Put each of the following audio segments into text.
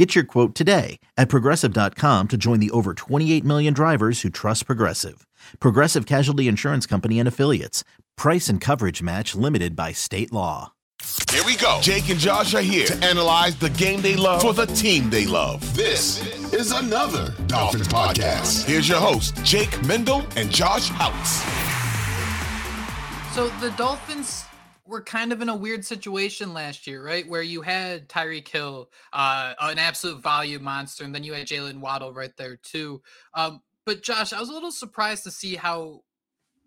Get your quote today at progressive.com to join the over 28 million drivers who trust Progressive. Progressive Casualty Insurance Company and Affiliates. Price and coverage match limited by state law. Here we go. Jake and Josh are here to analyze the game they love for the team they love. This is another Dolphins podcast. Here's your host, Jake Mendel and Josh Houtz. So the Dolphins were kind of in a weird situation last year, right? Where you had Tyreek Hill, uh, an absolute value monster, and then you had Jaylen Waddle right there too. Um, but Josh, I was a little surprised to see how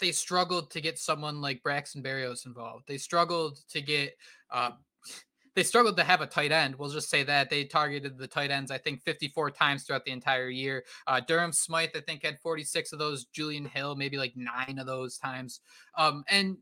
they struggled to get someone like Braxton Berrios involved. They struggled to get. Uh, they struggled to have a tight end. We'll just say that they targeted the tight ends, I think, 54 times throughout the entire year. Uh, Durham Smythe, I think, had 46 of those. Julian Hill, maybe like nine of those times. Um, and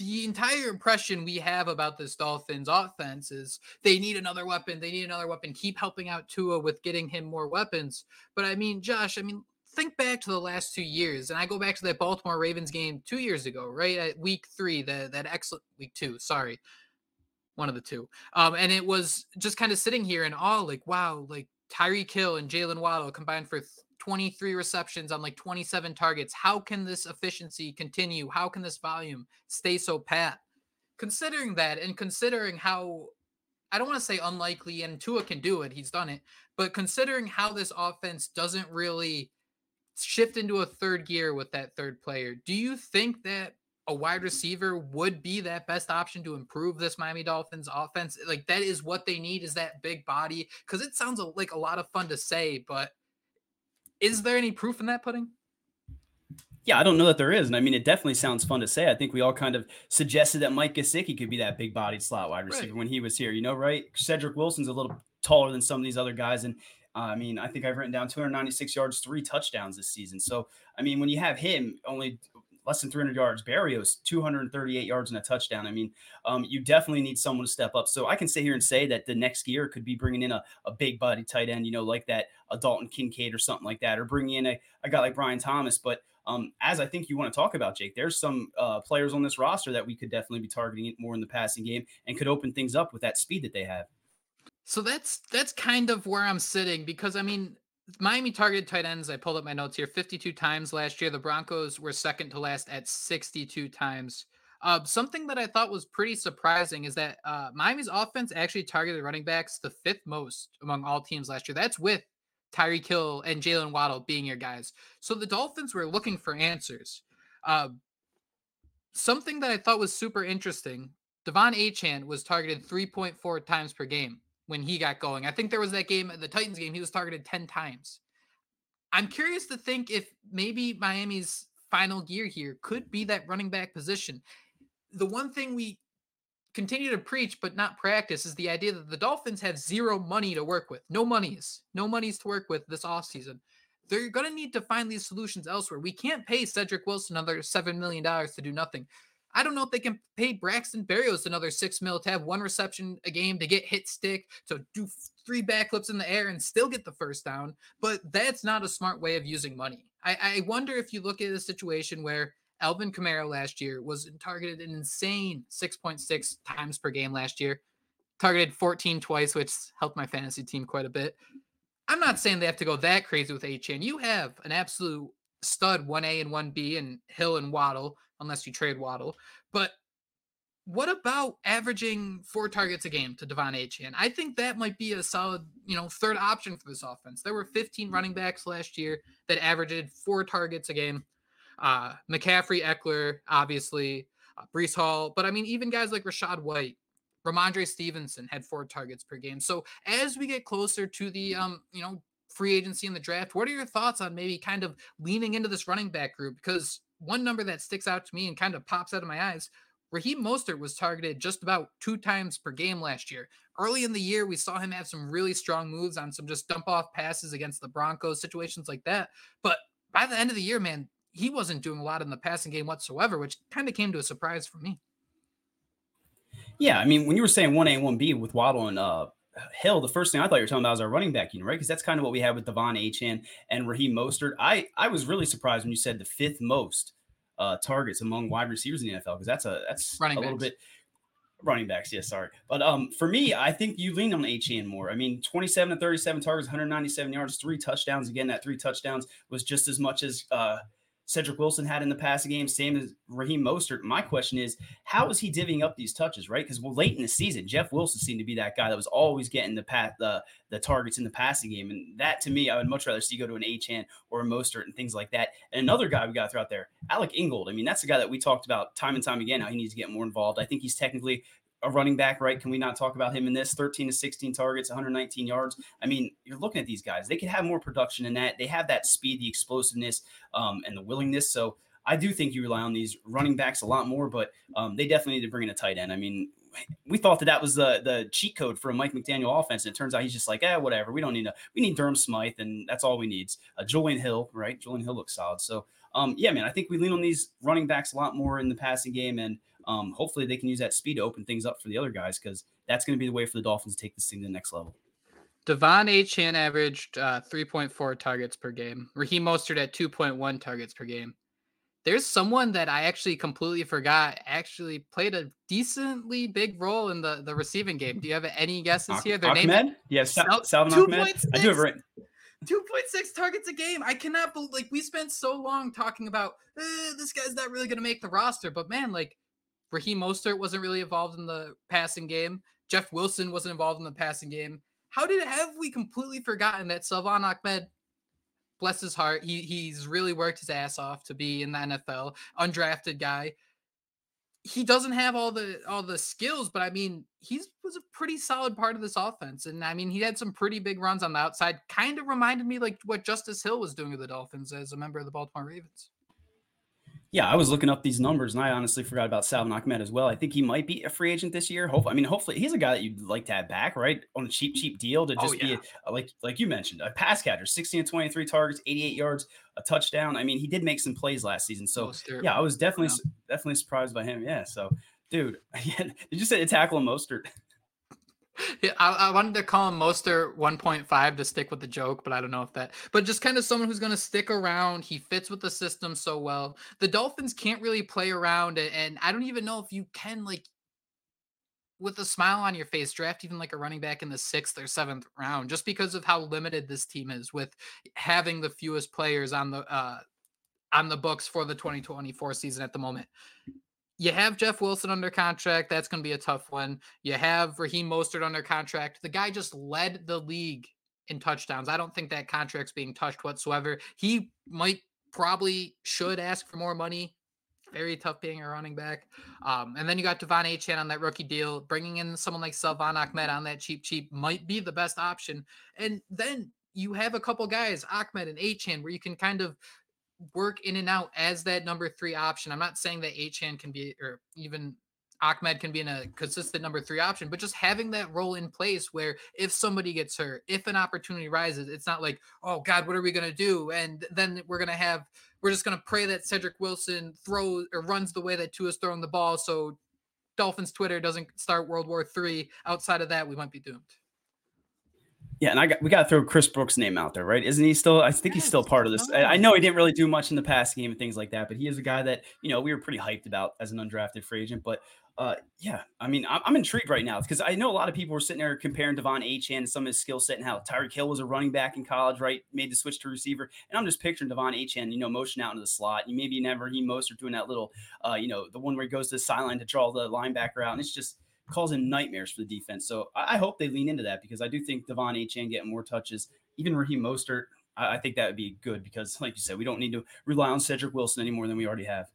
the entire impression we have about this Dolphins offense is they need another weapon. They need another weapon. Keep helping out Tua with getting him more weapons. But I mean, Josh, I mean, think back to the last two years, and I go back to that Baltimore Ravens game two years ago, right at week three, that that excellent week two, sorry, one of the two. Um, and it was just kind of sitting here in awe, like, wow, like Tyreek Hill and Jaylen Waddle combined for 23 receptions on like 27 targets. How can this efficiency continue? How can this volume stay so pat? Considering that and considering how I don't want to say unlikely and Tua can do it, he's done it, but considering how this offense doesn't really shift into a third gear with that third player, do you think that a wide receiver would be that best option to improve this Miami Dolphins offense? Like that is what they need is that big body because it sounds like a lot of fun to say, but is there any proof in that pudding? Yeah, I don't know that there is. And I mean, it definitely sounds fun to say. I think we all kind of suggested that Mike Gesicki could be that big bodied slot wide receiver right. when he was here, you know, right? Cedric Wilson's a little taller than some of these other guys. And uh, I mean, I think I've written down 296 yards, three touchdowns this season. So, I mean, when you have him only less than 300 yards. Berrios, 238 yards and a touchdown. I mean, um, you definitely need someone to step up. So I can sit here and say that the next year could be bringing in a, a big body tight end, you know, like that, a Dalton Kincaid or something like that, or bringing in a, a guy like Brian Thomas. But um, as I think you want to talk about, Jake, there's some uh, players on this roster that we could definitely be targeting more in the passing game and could open things up with that speed that they have. So that's that's kind of where I'm sitting because I mean Miami targeted tight ends. I pulled up my notes here 52 times last year. The Broncos were second to last at 62 times. Uh, something that I thought was pretty surprising is that uh, Miami's offense actually targeted running backs the fifth most among all teams last year. That's with Tyreek Hill and Jaylen Waddle being your guys. So the Dolphins were looking for answers. Uh, something that I thought was super interesting De'Von Achane was targeted 3.4 times per game when he got going. I think there was that game, the Titans game, he was targeted 10 times. I'm curious to think if maybe Miami's final gear here could be that running back position. The one thing we continue to preach but not practice is the idea that the Dolphins have zero money to work with. No monies, no monies to work with this offseason. They're going to need to find these solutions elsewhere. We can't pay Cedric Wilson another $7 million to do nothing. I don't know if they can pay Braxton Berrios another six mil to have one reception a game to get hit stick, to do three backflips in the air and still get the first down. But that's not a smart way of using money. I, I wonder if you look at a situation where Alvin Kamara last year was targeted an insane 6.6 times per game last year, targeted 14 twice, which helped my fantasy team quite a bit. I'm not saying they have to go that crazy with Achane. You have an absolute stud 1A and 1B and Hill and Waddle unless you trade Waddle. But what about averaging four targets a game to De'Von Achane? I think that might be a solid, you know, third option for this offense. There were 15 running backs last year that averaged four targets a game. Uh, McCaffrey, Ekeler, obviously, uh, Breece Hall, but I mean, even guys like Rachaad White, Rhamondre Stevenson had four targets per game. So as we get closer to the, um, you know, free agency in the draft, what are your thoughts on maybe kind of leaning into this running back group? Because one number that sticks out to me and kind of pops out of my eyes Raheem Mostert was targeted just about two times per game last year. Early in the year, we saw him have some really strong moves on some just dump off passes against the Broncos, situations like that. But by the end of the year, man, he wasn't doing a lot in the passing game whatsoever, which kind of came to a surprise for me. Yeah, I mean, when you were saying one A and one B with Waddle and uh, Hill, the first thing I thought you were talking about was our running back unit, right? Because that's kind of what we had with De'Von Achane and Raheem Mostert. I I was really surprised when you said the fifth most uh, targets among wide receivers in the NFL because that's a that's running a backs. little bit running backs. Yeah, sorry, but um, for me, I think you lean on Achane more. I mean, twenty-seven to thirty-seven targets, one hundred ninety-seven yards, three touchdowns. Again, that three touchdowns was just as much as uh, Cedric Wilson had in the passing game, same as Raheem Mostert. My question is, how is he divvying up these touches, right? Because well, late in the season, Jeff Wilson seemed to be that guy that was always getting the pat the the targets in the passing game, and that to me, I would much rather see go to an Achane or a Mostert and things like that. And another guy we got to throw out there, Alec Ingold. I mean, that's a guy that we talked about time and time again. How he needs to get more involved. I think he's technically a running back, right? Can we not talk about him in this? 13 to 16 targets, 119 yards. I mean, you're looking at these guys. They could have more production in that. They have that speed, the explosiveness, um, and the willingness. So I do think you rely on these running backs a lot more, but um, they definitely need to bring in a tight end. I mean, we thought that that was the the cheat code for a Mike McDaniel offense, and it turns out he's just like, eh, whatever. We don't need to. We need Durham Smythe, and that's all we need. Uh, Julian Hill, right? Julian Hill looks solid. So, um, yeah, man, I think we lean on these running backs a lot more in the passing game, and um, hopefully they can use that speed to open things up for the other guys because that's going to be the way for the Dolphins to take this thing to the next level. De'Von Achane averaged uh, 3.4 targets per game. Raheem Mostert at 2.1 targets per game. There's someone that I actually completely forgot actually played a decently big role in the, the receiving game. Do you have any guesses here? Their Ahmed? name? Yes, Sal- Salvon Ahmed. I do have it right. 2.6 targets a game. I cannot believe like we spent so long talking about eh, this guy's not really going to make the roster, but man, like Raheem Mostert wasn't really involved in the passing game. Jeff Wilson wasn't involved in the passing game. How did have we completely forgotten that Salvon Ahmed, bless his heart, he he's really worked his ass off to be in the NFL, undrafted guy. He doesn't have all the all the skills, but I mean, he was a pretty solid part of this offense. And I mean, he had some pretty big runs on the outside. Kind of reminded me like what Justice Hill was doing with the Dolphins as a member of the Baltimore Ravens. Yeah, I was looking up these numbers and I honestly forgot about Salvon Ahmed as well. I think he might be a free agent this year. Hopefully, I mean, hopefully he's a guy that you'd like to have back, right? On a cheap, cheap deal to oh, just oh, yeah. be a, like like you mentioned, a pass catcher, 16 to 23 targets, 88 yards, a touchdown. I mean, he did make some plays last season. So yeah, I was definitely yeah. definitely surprised by him. Yeah. So dude, did you say to tackle Mostert? Yeah, I, I, wanted to call him Moster 1.5 to stick with the joke, but I don't know if that. But just kind of someone who's going to stick around. He fits with the system so well. The Dolphins can't really play around, and I don't even know if you can like with a smile on your face draft even like a running back in the sixth or seventh round, just because of how limited this team is with having the fewest players on the uh on the books for the 2024 season at the moment you have Jeff Wilson under contract. That's going to be a tough one. You have Raheem Mostert under contract. The guy just led the league in touchdowns. I don't think that contract's being touched whatsoever. He might probably should ask for more money. Very tough being a running back. Um, and then you got De'Von Achane on that rookie deal. Bringing in someone like Salvon Ahmed on that cheap, cheap might be the best option. And then you have a couple guys, Ahmed and Achane, where you can kind of work in and out as that number three option. I'm not saying that Achane can be, or even Ahmed can be in a consistent number three option, but just having that role in place where if somebody gets hurt, if an opportunity rises, it's not like, oh God, what are we gonna do? And then we're gonna have we're just gonna pray that Cedric Wilson throws or runs the way that Tua's throwing the ball, so Dolphins Twitter doesn't start World War Three. Outside of that, we might be doomed. Yeah, and I got we got to throw Chris Brooks' name out there, right? Isn't he still? I think he's still part of this. I know he didn't really do much in the past game and things like that, but he is a guy that you know we were pretty hyped about as an undrafted free agent. But uh, yeah, I mean, I'm, I'm intrigued right now because I know a lot of people were sitting there comparing De'Von Achane and some of his skill set and how Tyreek Hill was a running back in college, right? Made the switch to receiver, and I'm just picturing De'Von Achane, you know, motion out into the slot. You maybe never he most are doing that little, uh, you know, the one where he goes to the sideline to draw the linebacker out, and it's just causing nightmares for the defense. So I, hope they lean into that because I do think De'Von Achane getting more touches, even Raheem Mostert, I, I think that would be good because, like you said, we don't need to rely on Cedric Wilson any more than we already have.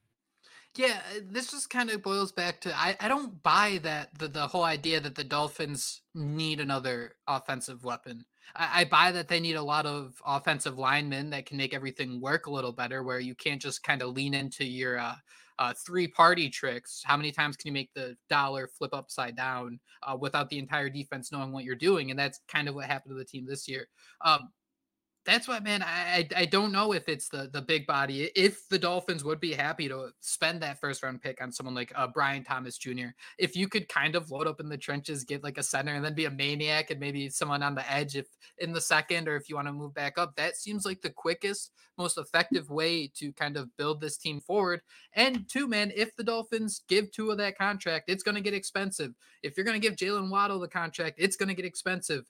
Yeah, uh, this just kind of boils back to I, I don't buy that the, the whole idea that the Dolphins need another offensive weapon. I, I buy that they need a lot of offensive linemen that can make everything work a little better, where you can't just kind of lean into your uh, uh, three party tricks. How many times can you make the dollar flip upside down uh, without the entire defense knowing what you're doing? And that's kind of what happened to the team this year. Um, that's why, man. I I don't know if it's the the big body. If the Dolphins would be happy to spend that first round pick on someone like uh, Brian Thomas Jr. If you could kind of load up in the trenches, get like a center, and then be a maniac, and maybe someone on the edge if in the second, or if you want to move back up, that seems like the quickest, most effective way to kind of build this team forward. And two, man, if the Dolphins give Tua of that contract, it's going to get expensive. If you're going to give Jaylen Waddle the contract, it's going to get expensive.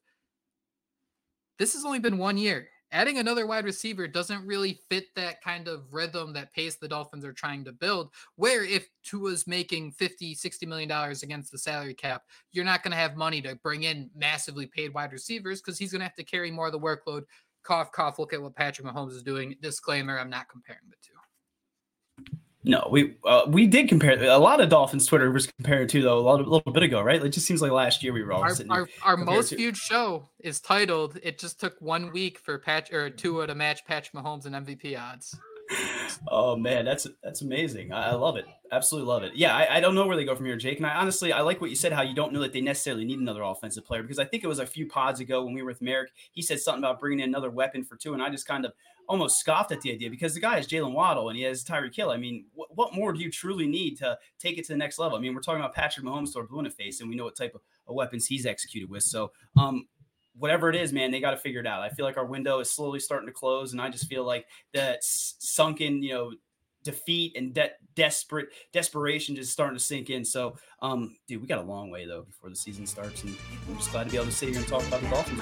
This has only been one year adding another wide receiver doesn't really fit that kind of rhythm that pace the Dolphins are trying to build. Where if Tua's making 50, 60 million dollars against the salary cap, you're not going to have money to bring in massively paid wide receivers because he's going to have to carry more of the workload. Cough, cough, look at what Patrick Mahomes is doing. Disclaimer, I'm not comparing the two. No, we uh, we did compare. A lot of Dolphins Twitter was compared to though a, lot a little bit ago, right? It just seems like last year we were all our sitting. Our, our most to. viewed show is titled. It just took one week for Patch or Tua to match Patrick Mahomes and MVP odds oh man, that's that's amazing. I, I, love it. Absolutely love it. Yeah, I, I, don't know where they go from here, Jake. And I honestly I like what you said, how you don't know that they necessarily need another offensive player because I think it was a few pods ago when we were with Merrick, he said something about bringing in another weapon for Tua, and I just kind of almost scoffed at the idea because the guy is Jaylen Waddle and he has Tyreek Hill. I mean, wh- what more do you truly need to take it to the next level? I mean, we're talking about Patrick Mahomes our blue in the face, and we know what type of, of weapons he's executed with. So, um, whatever it is, man, they got to figure it out. I feel like our window is slowly starting to close, and I just feel like that sunken, you know, defeat and de- desperate desperation just starting to sink in. So, um, dude, we got a long way though before the season starts, and I'm just glad to be able to sit here and talk about the Dolphins.